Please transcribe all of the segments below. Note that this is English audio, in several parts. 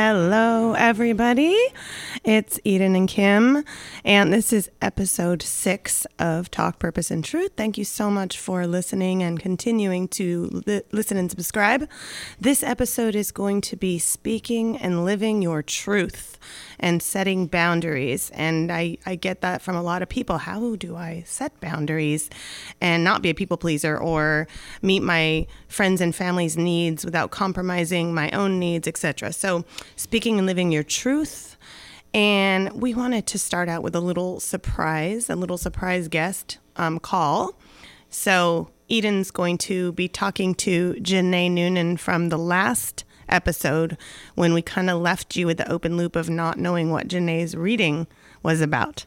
Hello, everybody. It's Eden and Kim, and this is episode six of Talk Purpose and Truth. Thank you so much for listening and continuing to li- listen and subscribe. This episode is going to be speaking and living your truth and setting boundaries. And I, I get that from a lot of people. How do I set boundaries and not be a people pleaser or meet my friends and family's needs without compromising my own needs, etc.? So, speaking and living your truth. And we wanted to start out with a little surprise, a little surprise guest um, call. So, Eden's going to be talking to Janae Noonan from the last episode when we kind of left you with the open loop of not knowing what Janae's reading was about.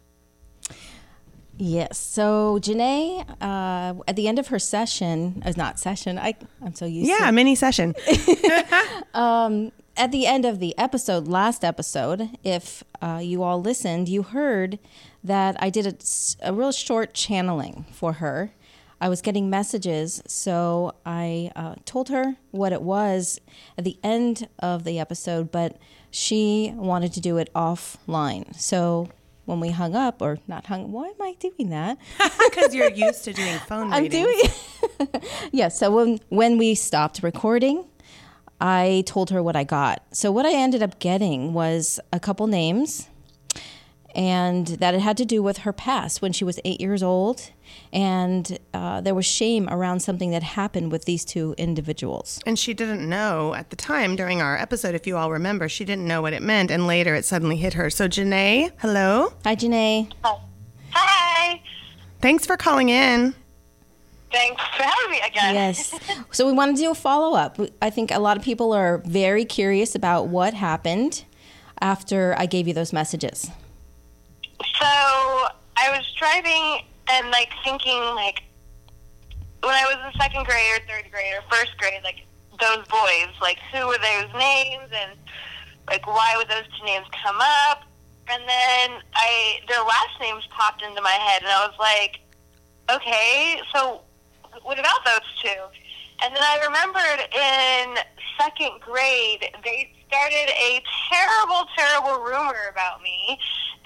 Yes. So Janae, uh, at the end of her session, is uh, not session. I I'm so used. To Yeah, to mini session. um, at the end of the episode, last episode, if uh, you all listened, you heard that I did a, a real short channeling for her. I was getting messages, so I uh, told her what it was at the end of the episode, but she wanted to do it offline. So when we hung up, or not hung, why am I doing that? Because you're used to doing phone I'm readings. doing. yeah. So when when we stopped recording, I told her what I got. So what I ended up getting was a couple names, and that it had to do with her past when she was eight years old, and uh, there was shame around something that happened with these two individuals. And she didn't know at the time during our episode, if you all remember, she didn't know what it meant, and later it suddenly hit her. So, Janae, hello. Hi, Janae. Hi. Hi. Thanks for calling in. Thanks for having me again. Yes. So we want to do a follow up. I think a lot of people are very curious about what happened after I gave you those messages. So I was driving and like thinking like when I was in second grade or third grade or first grade, like those boys, like who were those names and like why would those two names come up? And then I their last names popped into my head and I was like, Okay, so what about those two? And then I remembered in second grade they started a terrible, terrible rumor about me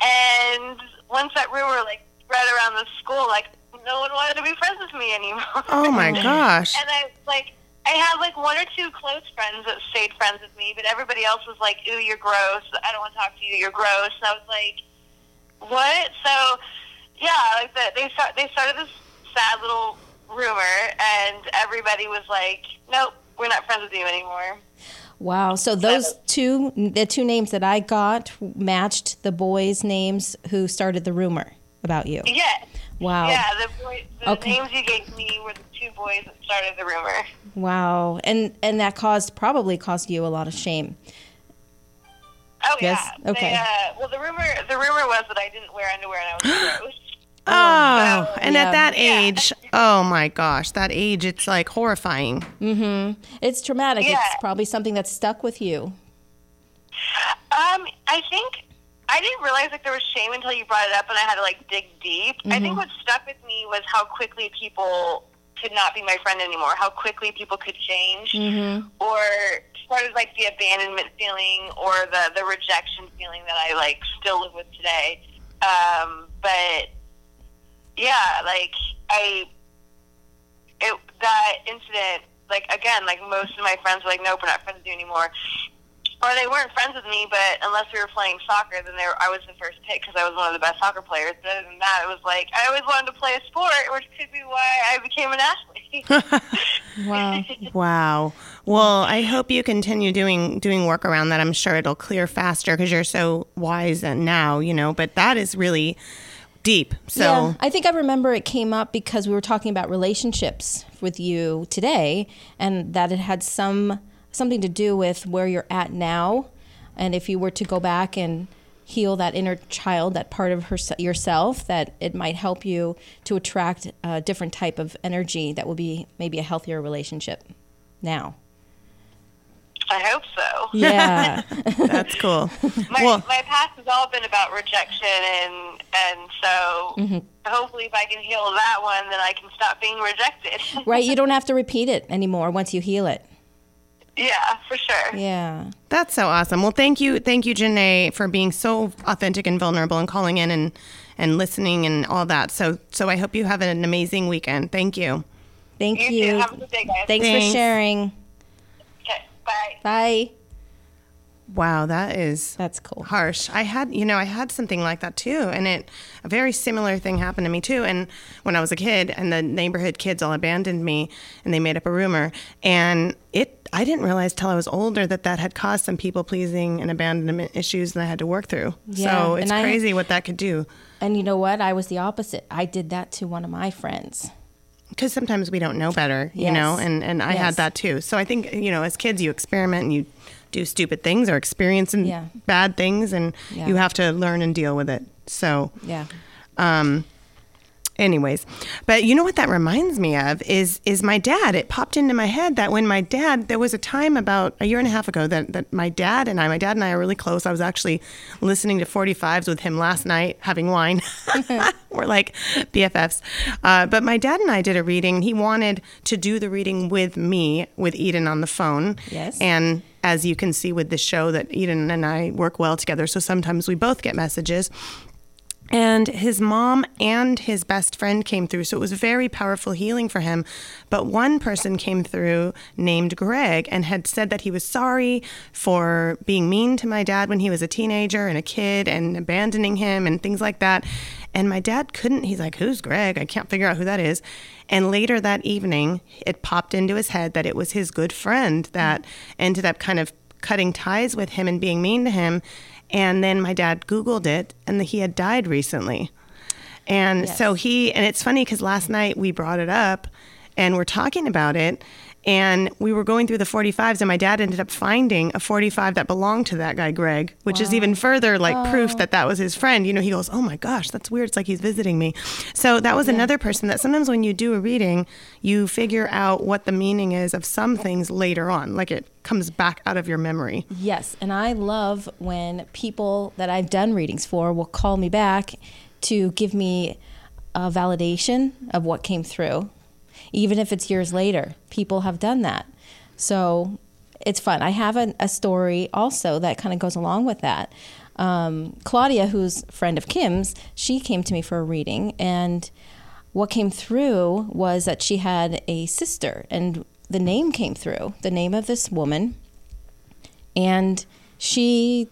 and once that rumor like spread around the school, like no one wanted to be friends with me anymore. Oh my gosh. and I like I had like one or two close friends that stayed friends with me, but everybody else was like, "Ooh, you're gross. I don't want to talk to you. You're gross." And I was like, "What?" So yeah, like the, they start they started this sad little rumor, and everybody was like, "Nope, we're not friends with you anymore." Wow. So those two, the two names that I got matched the boys' names who started the rumor about you. Yeah. Wow. Yeah, the boy, the Okay. names you gave me were the two boys that started the rumor. Wow. And and that caused probably caused you a lot of shame. Oh Yes? yeah. Okay. They, uh, well, the rumor the rumor was that I didn't wear underwear and I was gross. Oh, and yeah. at that Yeah. age, oh my gosh, that age, it's like horrifying. It's traumatic. Yeah. It's probably something that stuck with you. Um, I think I didn't realize like there was shame until you brought it up, and I had to like dig deep. I think what stuck with me was how quickly people could not be my friend anymore. How quickly people could change, or started like the abandonment feeling or the the rejection feeling that I like still live with today. Um, but yeah, like I it that incident, like again, like most of my friends were like, "Nope, we're not friends with you anymore," or they weren't friends with me. But unless we were playing soccer, then they were, I was the first pick because I was one of the best soccer players. But other than that, it was like I always wanted to play a sport, which could be why I became an athlete. Wow. Wow. Well, I hope you continue doing doing work around that. I'm sure it'll clear faster because you're so wise and now, you know. But that is really deep. So yeah, I think I remember it came up because we were talking about relationships with you today, and that it had some something to do with where you're at now, and if you were to go back and heal that inner child, that part of her, yourself, that it might help you to attract a different type of energy that will be maybe a healthier relationship now. I hope so. Yeah. That's cool. My, well, my past has all been about rejection, and and so Mm-hmm. hopefully, if I can heal that one, then I can stop being rejected. right? You don't have to repeat it anymore once you heal it. yeah, for sure. Yeah. that's so awesome. Well, thank you, thank you, Janae, for being so authentic and vulnerable and calling in and and listening and all that. So so I hope you have an amazing weekend. Thank you. Thank You, you. too. Have a good day, guys. Thanks, Thanks. for sharing. Okay, bye. Bye. Wow, that is That's cool. harsh. I had, you know, I had something like that too, and it a very similar thing happened to me too. And when I was a kid, and the neighborhood kids all abandoned me, and they made up a rumor, and it, I didn't realize till I was older that that had caused some people pleasing and abandonment issues that I had to work through. Yeah, so it's and I- crazy what that could do. And you know what? I was the opposite. I did that to one of my friends. Because sometimes we don't know better, you know, and and I Yes. had that too. So I think you know, as kids, you experiment and you do stupid things or experience Yeah. bad things, and Yeah. you have to learn and deal with it. So, Yeah. um, anyways, but you know what that reminds me of is is my dad. It popped into my head that when my dad, there was a time about a year and a half ago that that my dad and I, my dad and I are really close. I was actually listening to 45s with him last night, having wine. We're like BFFs. Uh, but my dad and I did a reading. He wanted to do the reading with me, with Eden on the phone. Yes. And as you can see with the show, that Eden and I work well together. So sometimes we both get messages. And his mom and his best friend came through. So it was very powerful healing for him. But one person came through named Greg and had said that he was sorry for being mean to my dad when he was a teenager and a kid and abandoning him and things like that. And my dad couldn't, he's like, Who's Greg? I can't figure out who that is. And later that evening, it popped into his head that it was his good friend that ended up kind of cutting ties with him and being mean to him. And then my dad Googled it and he had died recently. And Yes. so he, and it's funny because last night we brought it up and we're talking about it. And we were going through the 45s, and my dad ended up finding a 45 that belonged to that guy, Greg, which is even further like proof oh. that that was his friend. You know, he goes, Oh my gosh, that's weird. It's like he's visiting me. So that was another person that sometimes when you do a reading, you figure out what the meaning is of some things later on. Like it comes back out of your memory. Yes, and I love when people that I've done readings for will call me back to give me a validation of what came through, even if it's years later. People have done that. So it's fun. I have a, story also that kind of goes along with that. Um, Claudia, who's friend of Kim's, she came to me for a reading, and what came through was that she had a sister, and the name came through the name of this woman and she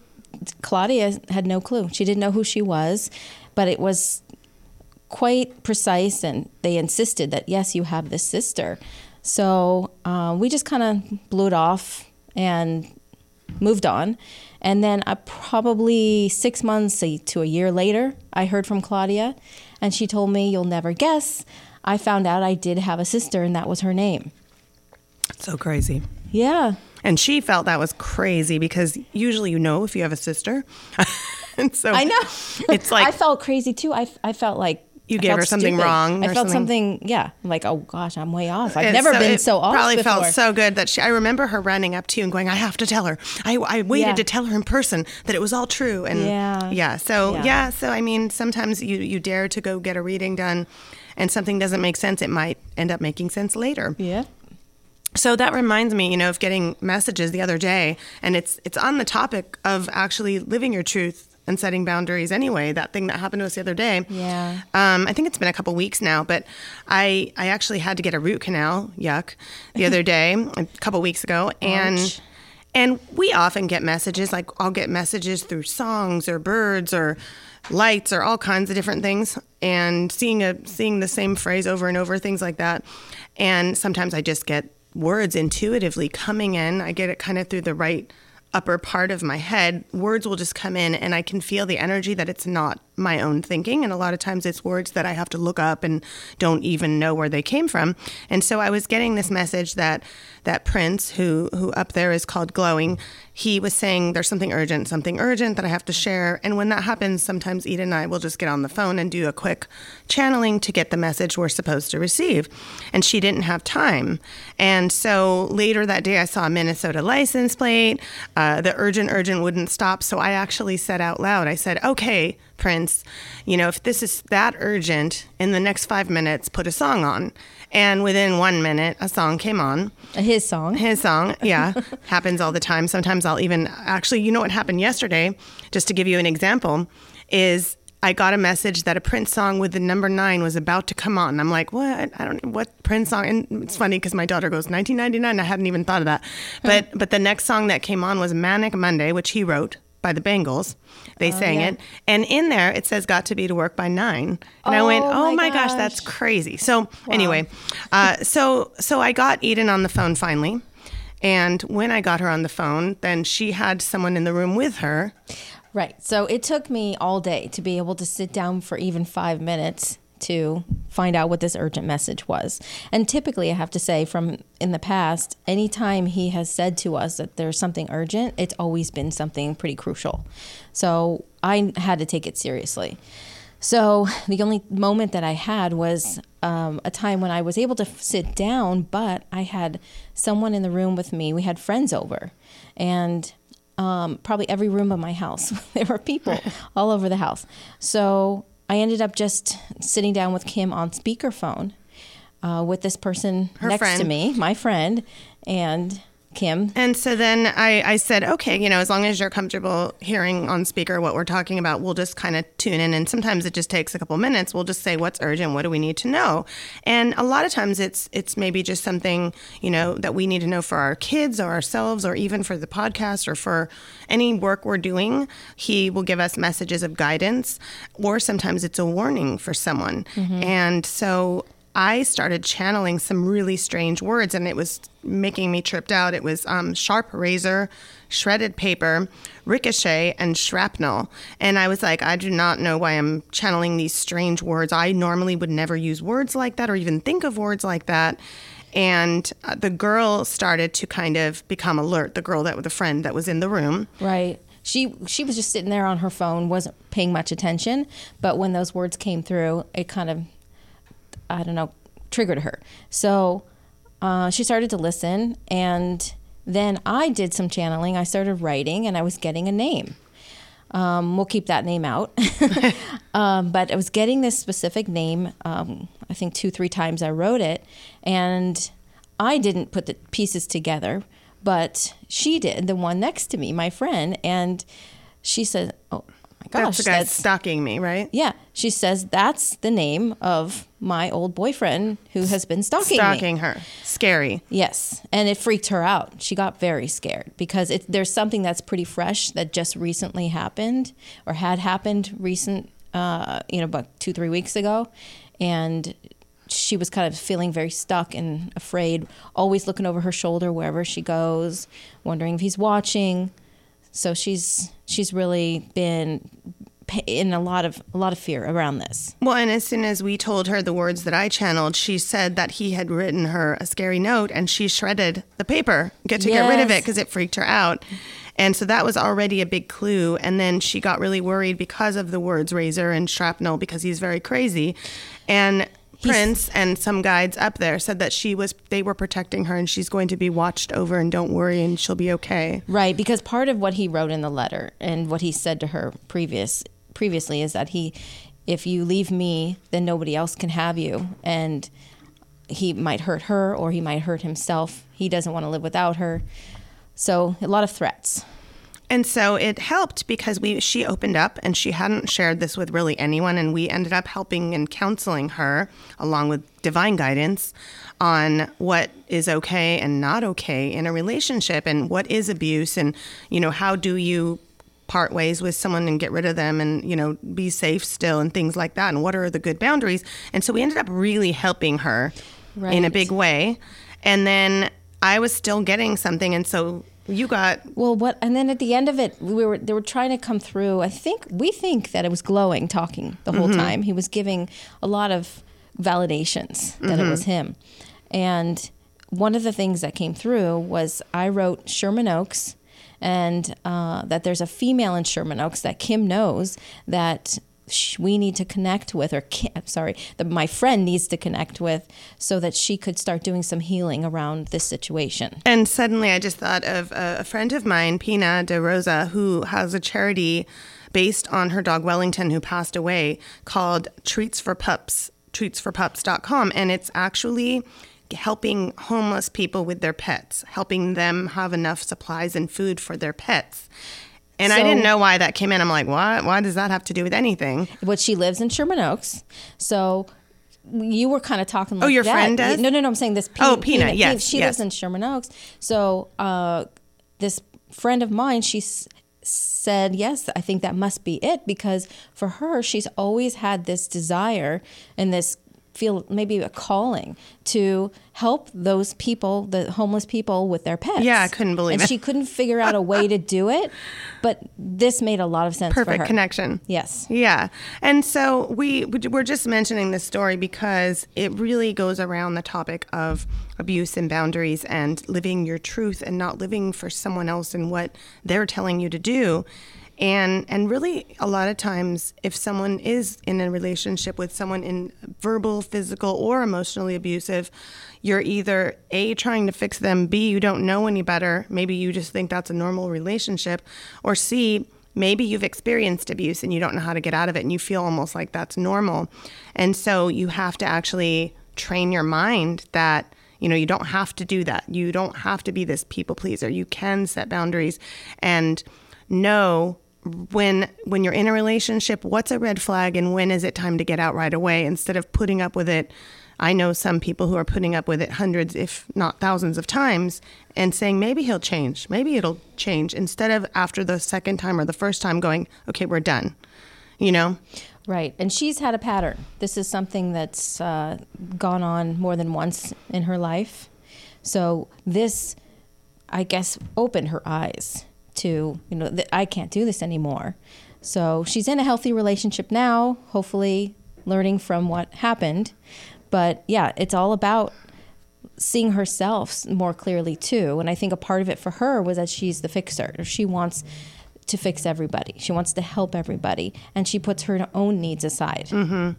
claudia had no clue she didn't know who she was but it was quite precise and they insisted that yes you have this sister so uh, we just kind of blew it off and moved on and then uh, probably six months to a year later i heard from claudia and she told me you'll never guess i found out i did have a sister and that was her name So crazy. yeah And she felt that was crazy because usually you know if you have a sister. and so I know. It's like I felt crazy too. I, I felt like You gave her something wrong I felt something? something. Yeah, I'm like oh gosh, I'm way off. I've It's never been it so off Probably before. felt so good that she. I remember her running up to you and going, "I have to tell her." I, I waited Yeah. to tell her in person that it was all true. And Yeah. yeah. So Yeah. yeah. So I mean, sometimes you you dare to go get a reading done, and something doesn't make sense. It might end up making sense later. yeah. So that reminds me, you know, of getting messages the other day, and it's it's on the topic of actually living your truth and setting boundaries. Anyway, that thing that happened to us the other day. Yeah. Um, I think it's been a couple weeks now, but I I actually had to get a root canal. Yuck, the other day, a couple weeks ago, and. Ouch. And we often get messages like I'll get messages through songs or birds or lights or all kinds of different things and seeing a seeing the same phrase over and over things like that. And sometimes I just get words intuitively coming in. I get it kind of through the right upper part of my head, words will just come in and I can feel the energy that it's not my own thinking. And a lot of times it's words that I have to look up and don't even know where they came from. And so I was getting this message that that Prince, who who up there is called Glowing, he was saying there's something urgent, something urgent that I have to share. And when that happens, sometimes Eden and I will just get on the phone and do a quick channeling to get the message we're supposed to receive. And she didn't have time. And so later that day, I saw a Minnesota license plate. Uh, Uh, the urgent, urgent wouldn't stop. So I actually said out loud, I said, okay, Prince, you know, if this is that urgent, in the next five minutes, put a song on. And within one minute, a song came on. His song. His song, yeah, happens all the time. Sometimes I'll even actually, you know what happened yesterday, just to give you an example, is I got a message that a Prince song with the number nine was about to come on. I'm like, what? I don't know what Prince song. And it's funny because my daughter goes 1999. I hadn't even thought of that. But but the next song that came on was Manic Monday, which he wrote by the Bangles. They Oh, sang yeah. it, and in there it says "Got to be to work by 9. And I went, Oh, "Oh my my gosh, that's crazy." So anyway, uh, so so I got Eden on the phone finally, and when I got her on the phone, then she had someone in the room with her. Right. So it took me all day to be able to sit down for even five minutes to find out what this urgent message was. And typically, I have to say, from in the past, anytime he has said to us that there's something urgent, it's always been something pretty crucial. So I had to take it seriously. So the only moment that I had was um, a time when I was able to f- sit down, but I had someone in the room with me. We had friends over, and um, probably every room of my house there were people all over the house. So I ended up just sitting down with Kim on speakerphone uh, with this person Her next to me, my friend, and Kim. And so then I, I said, okay, you know, as long as you're comfortable hearing on speaker what we're talking about, we'll just kind of tune in. And sometimes it just takes a couple minutes. We'll just say what's urgent, what do we need to know, and a lot of times it's it's maybe just something you know that we need to know for our kids or ourselves or even for the podcast or for any work we're doing. He will give us messages of guidance, or sometimes it's a warning for someone. Mm-hmm. And so I started channeling some really strange words, and it was making me tripped out. It was um, sharp razor, shredded paper, ricochet, and shrapnel. And I was like, I do not know why I'm channeling these strange words. I normally would never use words like that or even think of words like that. And uh, the girl started to kind of become alert. The girl that was the friend that was in the room. Right. She she was just sitting there on her phone, wasn't paying much attention. But when those words came through, it kind of, I don't know, triggered her. So uh, she started to listen, and then I did some channeling. I started writing, and I was getting a name. Um, we'll keep that name out. um, but I was getting this specific name. Um, I think two, three times I wrote it, and I didn't put the pieces together, but she did. The one next to me, my friend, and she said, "Oh gosh, That's the guy stalking me, right? yeah." She says that's the name of my old boyfriend who has been stalking me. Stalking her. Scary. Yes, and it freaked her out. She got very scared because it, there's something that's pretty fresh that just recently happened or had happened recent, uh, you know, about two three weeks ago, and she was kind of feeling very stuck and afraid, always looking over her shoulder wherever she goes, wondering if he's watching. So she's she's really been in a lot of a lot of fear around this. Well, and as soon as we told her the words that I channeled, she said that he had written her a scary note and she shredded the paper get to get rid of it because it freaked her out. And so that was already a big clue. And then she got really worried because of the words razor and shrapnel because he's very crazy. And Prince and some guides up there said that she was they were protecting her and she's going to be watched over and don't worry and she'll be okay. Right, because part of what he wrote in the letter and what he said to her previous previously is that he if you leave me, then nobody else can have you and he might hurt her or he might hurt himself. He doesn't want to live without her. So, a lot of threats. And so it helped because we she opened up and she hadn't shared this with really anyone and we ended up helping and counseling her along with divine guidance on what is okay and not okay in a relationship and what is abuse and you know how do you part ways with someone and get rid of them and you know be safe still and things like that and what are the good boundaries. And so we ended up really helping her in a big way. And then I was still getting something. And so You got Well, what? And then at the end of it, we were they were trying to come through. I think we think that it was glowing talking the whole time. He was giving a lot of validations that it was him, and one of the things that came through was I wrote Sherman Oaks, and uh, that there's a female in Sherman Oaks that Kim knows that we need to connect with, or sorry, that my friend needs to connect with, so that she could start doing some healing around this situation. And suddenly I just thought of a, a friend of mine, Pina De Rosa, who has a charity based on her dog Wellington, who passed away, called Treats for Pups, treatsforpups.com. And it's actually helping homeless people with their pets, helping them have enough supplies and food for their pets. And I didn't know why that came in. I'm like, what? Why does that have to do with anything? But she lives in Sherman Oaks, so you were kind of talking. Like Oh, your that. friend does? No, no, no. I'm saying this. Oh, Pina, yes, she yes. lives in Sherman Oaks. So uh, this friend of mine, she said, "Yes, I think that must be it," because for her, she's always had this desire and this feel maybe a calling to help those people, the homeless people, with their pets. Yeah, I couldn't believe and it. And she couldn't figure out a way to do it, but this made a lot of sense. for Perfect connection. Yes. Yeah. And so we we're just mentioning this story because it really goes around the topic of abuse and boundaries and living your truth and not living for someone else and what they're telling you to do. And and really a lot of times if someone is in a relationship with someone in verbal, physical or emotionally abusive, you're either A trying to fix them, B you don't know any better, maybe you just think that's a normal relationship, or C maybe you've experienced abuse and you don't know how to get out of it and you feel almost like that's normal. And so you have to actually train your mind that you know you don't have to do that. You don't have to be this people pleaser. You can set boundaries and know when when you're in a relationship what's a red flag and when is it time to get out right away instead of putting up with it I know some people who are putting up with it hundreds, if not thousands of times, and saying maybe he'll change, maybe it'll change, instead of after the second time or the first time going, okay, we're done. You know? Right. And she's had a pattern. This is something that's uh, gone on more than once in her life. So this, I guess, opened her eyes to, you know, that I can't do this anymore. So she's in a healthy relationship now, hopefully learning from what happened. But yeah, it's all about seeing herself more clearly too. And I think a part of it for her was that she's the fixer. She wants to fix everybody. She wants to help everybody, and she puts her own needs aside. Mm-hmm.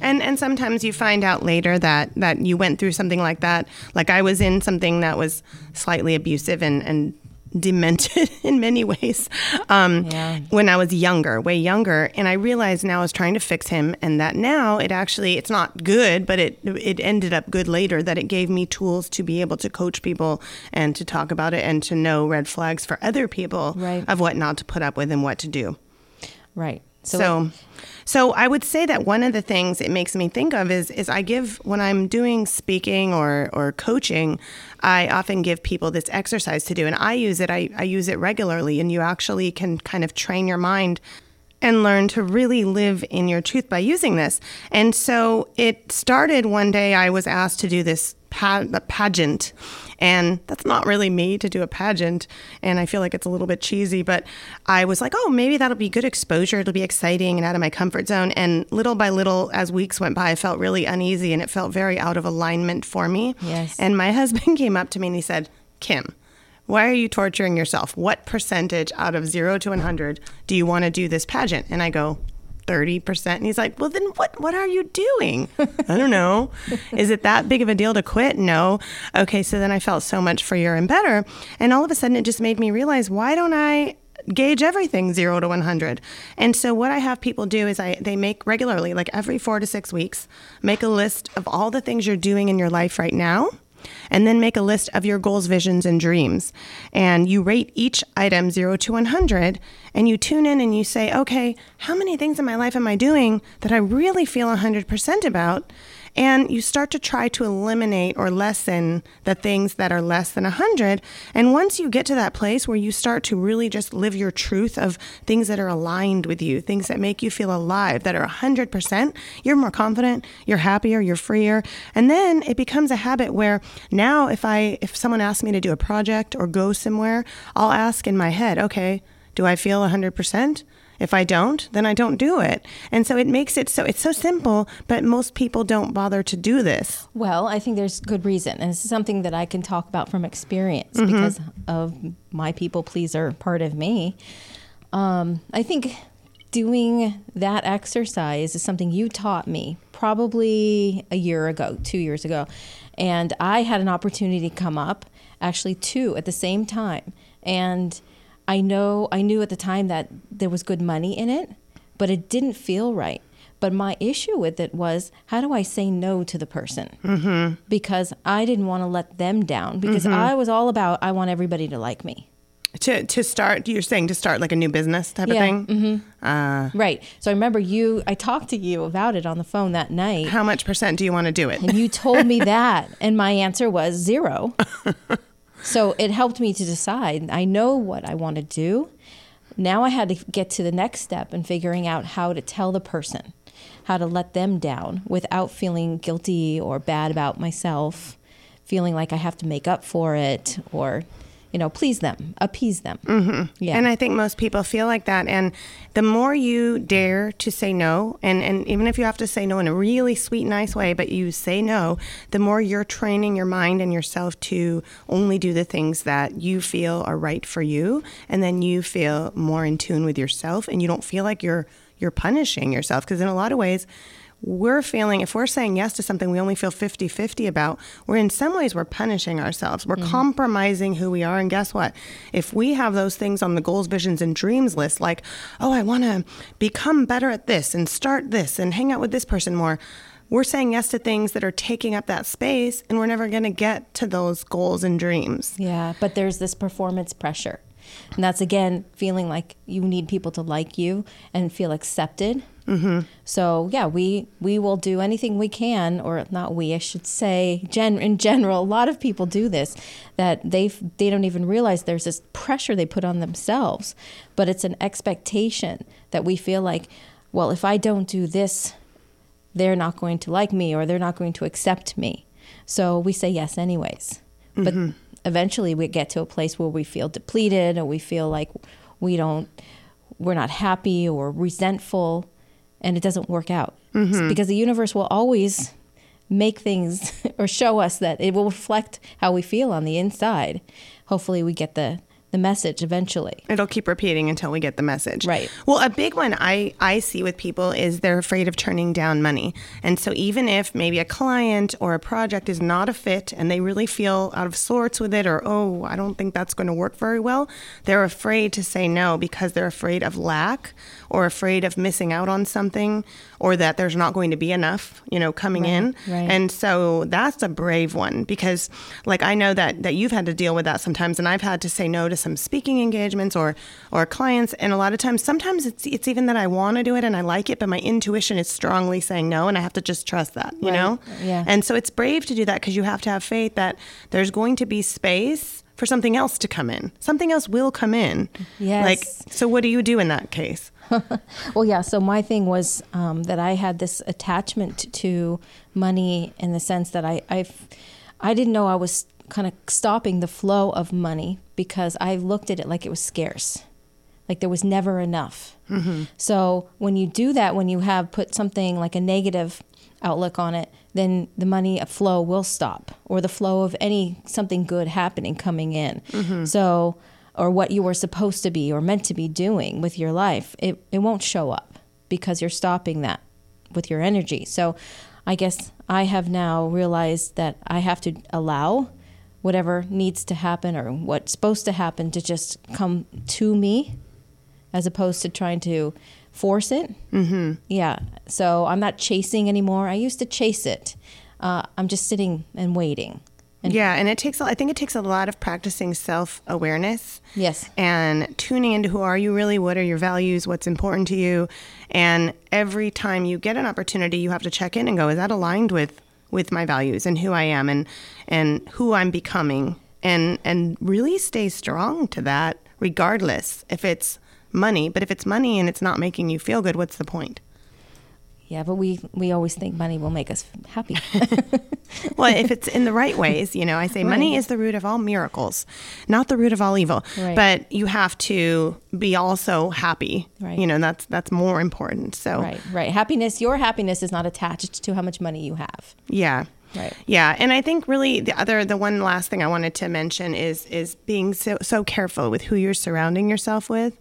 And and sometimes you find out later that that you went through something like that. Like I was in something that was slightly abusive and and demented in many ways um, Yeah. when I was younger, way younger. And I realized now I was trying to fix him, and that now it actually it's not good, but it it ended up good later. That it gave me tools to be able to coach people and to talk about it and to know red flags for other people Right. of what not to put up with and what to do. Right. So, So, so I would say that one of the things it makes me think of is is I give when I'm doing speaking or or coaching, I often give people this exercise to do, and I use it. I, I use it regularly, and you actually can kind of train your mind and learn to really live in your truth by using this. And so it started one day. I was asked to do this pa- pageant, and that's not really me to do a pageant. And I feel like it's a little bit cheesy, but I was like, oh, maybe that'll be good exposure. It'll be exciting and out of my comfort zone. And little by little, as weeks went by, I felt really uneasy and it felt very out of alignment for me. Yes. And my husband came up to me and he said, Kim, why are you torturing yourself? What percentage out of zero to 100 do you want to do this pageant? And I go, 30%. And he's like, well, then what, what are you doing? I don't know. Is it that big of a deal to quit? No. Okay. So then I felt so much freer and better. And all of a sudden it just made me realize, why don't I gauge everything zero to 100 and so what i have people do is i they make regularly like every four to six weeks make a list of all the things you're doing in your life right now and then make a list of your goals, visions, and dreams. And you rate each item 0 to 100, and you tune in and you say, okay, how many things in my life am I doing that I really feel 100% about? And you start to try to eliminate or lessen the things that are less than 100. And once you get to that place where you start to really just live your truth of things that are aligned with you, things that make you feel alive, that are 100%, you're more confident, you're happier, you're freer. And then it becomes a habit where now if I if someone asks me to do a project or go somewhere, I'll ask in my head, okay, do I feel 100%? If I don't, then I don't do it. And so it makes it so it's so simple, but most people don't bother to do this. Well, I think there's good reason. And this is something that I can talk about from experience mm-hmm. because of my people pleaser part of me. Um, I think doing that exercise is something you taught me probably a year ago, two years ago. And I had an opportunity to come up, actually, two at the same time. And I know I knew at the time that there was good money in it, but it didn't feel right. But my issue with it was how do I say no to the person? Mm-hmm. Because I didn't want to let them down because mm-hmm. I was all about I want everybody to like me. To, to start, you're saying to start like a new business type yeah. of thing? Mm-hmm. Uh, right. So I remember you, I talked to you about it on the phone that night. How much percent do you want to do it? And you told me that. And my answer was zero. So it helped me to decide. I know what I want to do. Now I had to get to the next step and figuring out how to tell the person, how to let them down without feeling guilty or bad about myself, feeling like I have to make up for it or you know, please them, appease them. Mm-hmm. Yeah. And I think most people feel like that. And the more you dare to say no, and, and even if you have to say no in a really sweet, nice way, but you say no, the more you're training your mind and yourself to only do the things that you feel are right for you. And then you feel more in tune with yourself and you don't feel like you're you're punishing yourself because in a lot of ways we're feeling, if we're saying yes to something we only feel 50 50 about, we're in some ways we're punishing ourselves. We're mm-hmm. compromising who we are. And guess what? If we have those things on the goals, visions, and dreams list, like, oh, I want to become better at this and start this and hang out with this person more, we're saying yes to things that are taking up that space and we're never going to get to those goals and dreams. Yeah, but there's this performance pressure. And that's again feeling like you need people to like you and feel accepted Mm-hmm. So yeah, we we will do anything we can, or not we, I should say. Gen in general, a lot of people do this that they they don't even realize there's this pressure they put on themselves, but it's an expectation that we feel like, well, if I don't do this, they're not going to like me, or they're not going to accept me. So we say yes anyways, mm-hmm. Eventually we get to a place where we feel depleted, or we feel like we don't we're not happy or resentful and it doesn't work out mm-hmm. because the universe will always make things or show us that it will reflect how we feel on the inside. Hopefully, we get the the message eventually. It'll keep repeating until we get the message. Right. Well, a big one I, I see with people is they're afraid of turning down money. And so even if maybe a client or a project is not a fit and they really feel out of sorts with it or, oh, I don't think that's going to work very well, they're afraid to say no because they're afraid of lack or afraid of missing out on something or that there's not going to be enough, you know, coming right, in. Right. And so that's a brave one because like I know that that you've had to deal with that sometimes and I've had to say no to some speaking engagements or or clients and a lot of times sometimes it's it's even that I want to do it and I like it but my intuition is strongly saying no and I have to just trust that, you right. know? Yeah. And so it's brave to do that because you have to have faith that there's going to be space for something else to come in. Something else will come in. Yes. Like so what do you do in that case? well, yeah. So my thing was um, that I had this attachment to money in the sense that I I I didn't know I was kind of stopping the flow of money because I looked at it like it was scarce, like there was never enough. Mm-hmm. So when you do that, when you have put something like a negative outlook on it, then the money flow will stop, or the flow of any something good happening coming in. Mm-hmm. So or what you were supposed to be or meant to be doing with your life, it, it won't show up because you're stopping that with your energy. So I guess I have now realized that I have to allow whatever needs to happen or what's supposed to happen to just come to me as opposed to trying to force it. Mm-hmm. Yeah. So I'm not chasing anymore. I used to chase it. Uh, I'm just sitting and waiting. And yeah, and it takes I think it takes a lot of practicing self-awareness. Yes. And tuning into who are you really, what are your values, what's important to you, and every time you get an opportunity, you have to check in and go, is that aligned with with my values and who I am and and who I'm becoming and and really stay strong to that regardless if it's money. But if it's money and it's not making you feel good, what's the point? Yeah, but we we always think money will make us happy. well, if it's in the right ways, you know, I say right. money is the root of all miracles, not the root of all evil. Right. But you have to be also happy. Right. You know, that's that's more important. So Right, right. Happiness, your happiness is not attached to how much money you have. Yeah. Right. Yeah, and I think really the other the one last thing I wanted to mention is is being so so careful with who you're surrounding yourself with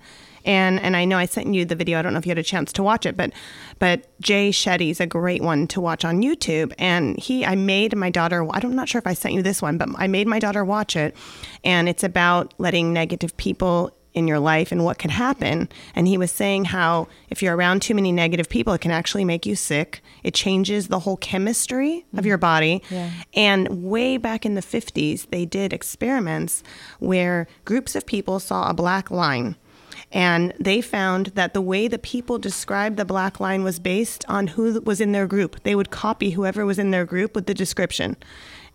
and and I know I sent you the video. I don't know if you had a chance to watch it, but but Jay Shetty's a great one to watch on YouTube. And he, I made my daughter. I'm not sure if I sent you this one, but I made my daughter watch it, and it's about letting negative people in your life and what can happen. And he was saying how if you're around too many negative people, it can actually make you sick. It changes the whole chemistry of your body. Yeah. And way back in the 50s, they did experiments where groups of people saw a black line and they found that the way the people described the black line was based on who was in their group. They would copy whoever was in their group with the description.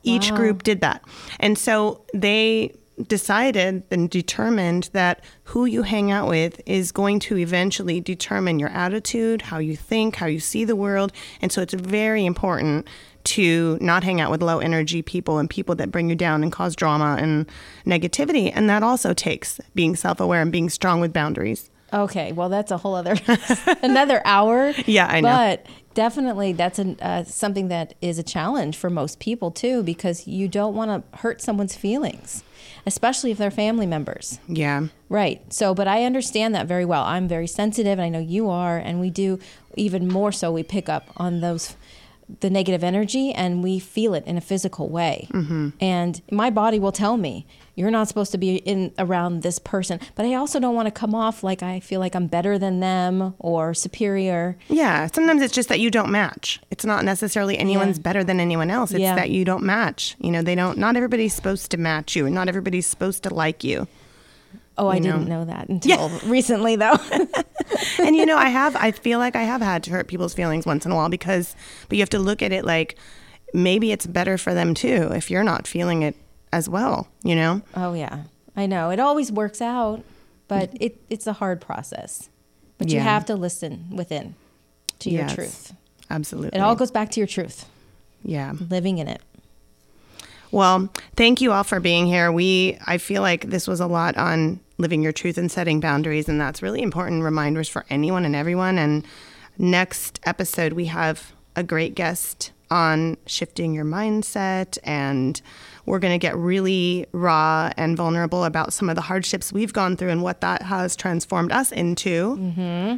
Each wow. group did that. And so they decided and determined that who you hang out with is going to eventually determine your attitude, how you think, how you see the world. And so it's very important to not hang out with low energy people and people that bring you down and cause drama and negativity. And that also takes being self aware and being strong with boundaries. Okay, well, that's a whole other another hour. Yeah, I know. But definitely, that's an, uh, something that is a challenge for most people too, because you don't want to hurt someone's feelings, especially if they're family members. Yeah. Right. So, but I understand that very well. I'm very sensitive, and I know you are, and we do even more so. We pick up on those the negative energy and we feel it in a physical way. Mm-hmm. And my body will tell me, you're not supposed to be in around this person. But I also don't want to come off like I feel like I'm better than them or superior. Yeah. Sometimes it's just that you don't match. It's not necessarily anyone's yeah. better than anyone else. It's yeah. that you don't match. You know, they don't, not everybody's supposed to match you and not everybody's supposed to like you. Oh, I know? didn't know that until yeah. recently, though. and you know, I have, I feel like I have had to hurt people's feelings once in a while because, but you have to look at it like maybe it's better for them too if you're not feeling it as well, you know? Oh, yeah. I know. It always works out, but it, it's a hard process. But yeah. you have to listen within to your yes, truth. Absolutely. It all goes back to your truth. Yeah. Living in it. Well, thank you all for being here. We I feel like this was a lot on living your truth and setting boundaries. And that's really important reminders for anyone and everyone. And next episode, we have a great guest on shifting your mindset. And we're going to get really raw and vulnerable about some of the hardships we've gone through and what that has transformed us into. Mm-hmm.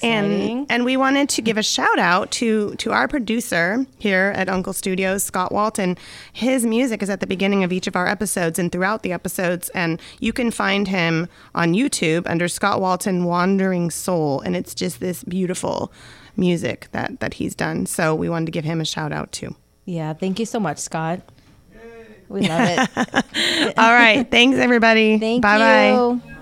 And and we wanted to give a shout out to to our producer here at Uncle Studios, Scott Walton. His music is at the beginning of each of our episodes and throughout the episodes, and you can find him on YouTube under Scott Walton Wandering Soul, and it's just this beautiful music that that he's done. So we wanted to give him a shout out too. Yeah, thank you so much, Scott. We love it. All right, thanks everybody. Thank bye you. Bye.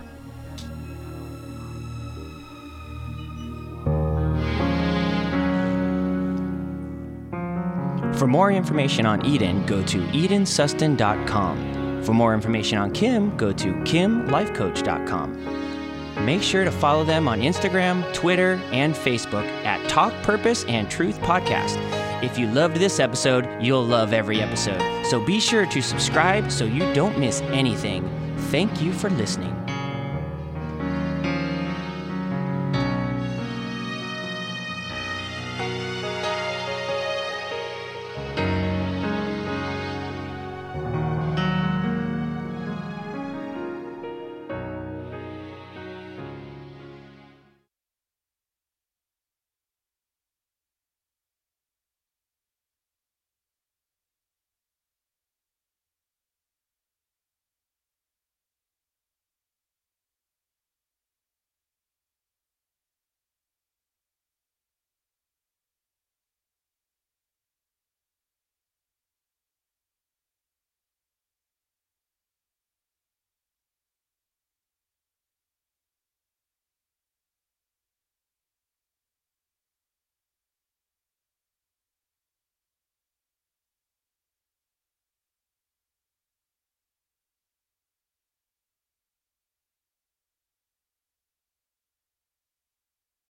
For more information on Eden, go to edensuston.com. For more information on Kim, go to kimlifecoach.com. Make sure to follow them on Instagram, Twitter, and Facebook at Talk Purpose and Truth Podcast. If you loved this episode, you'll love every episode. So be sure to subscribe so you don't miss anything. Thank you for listening.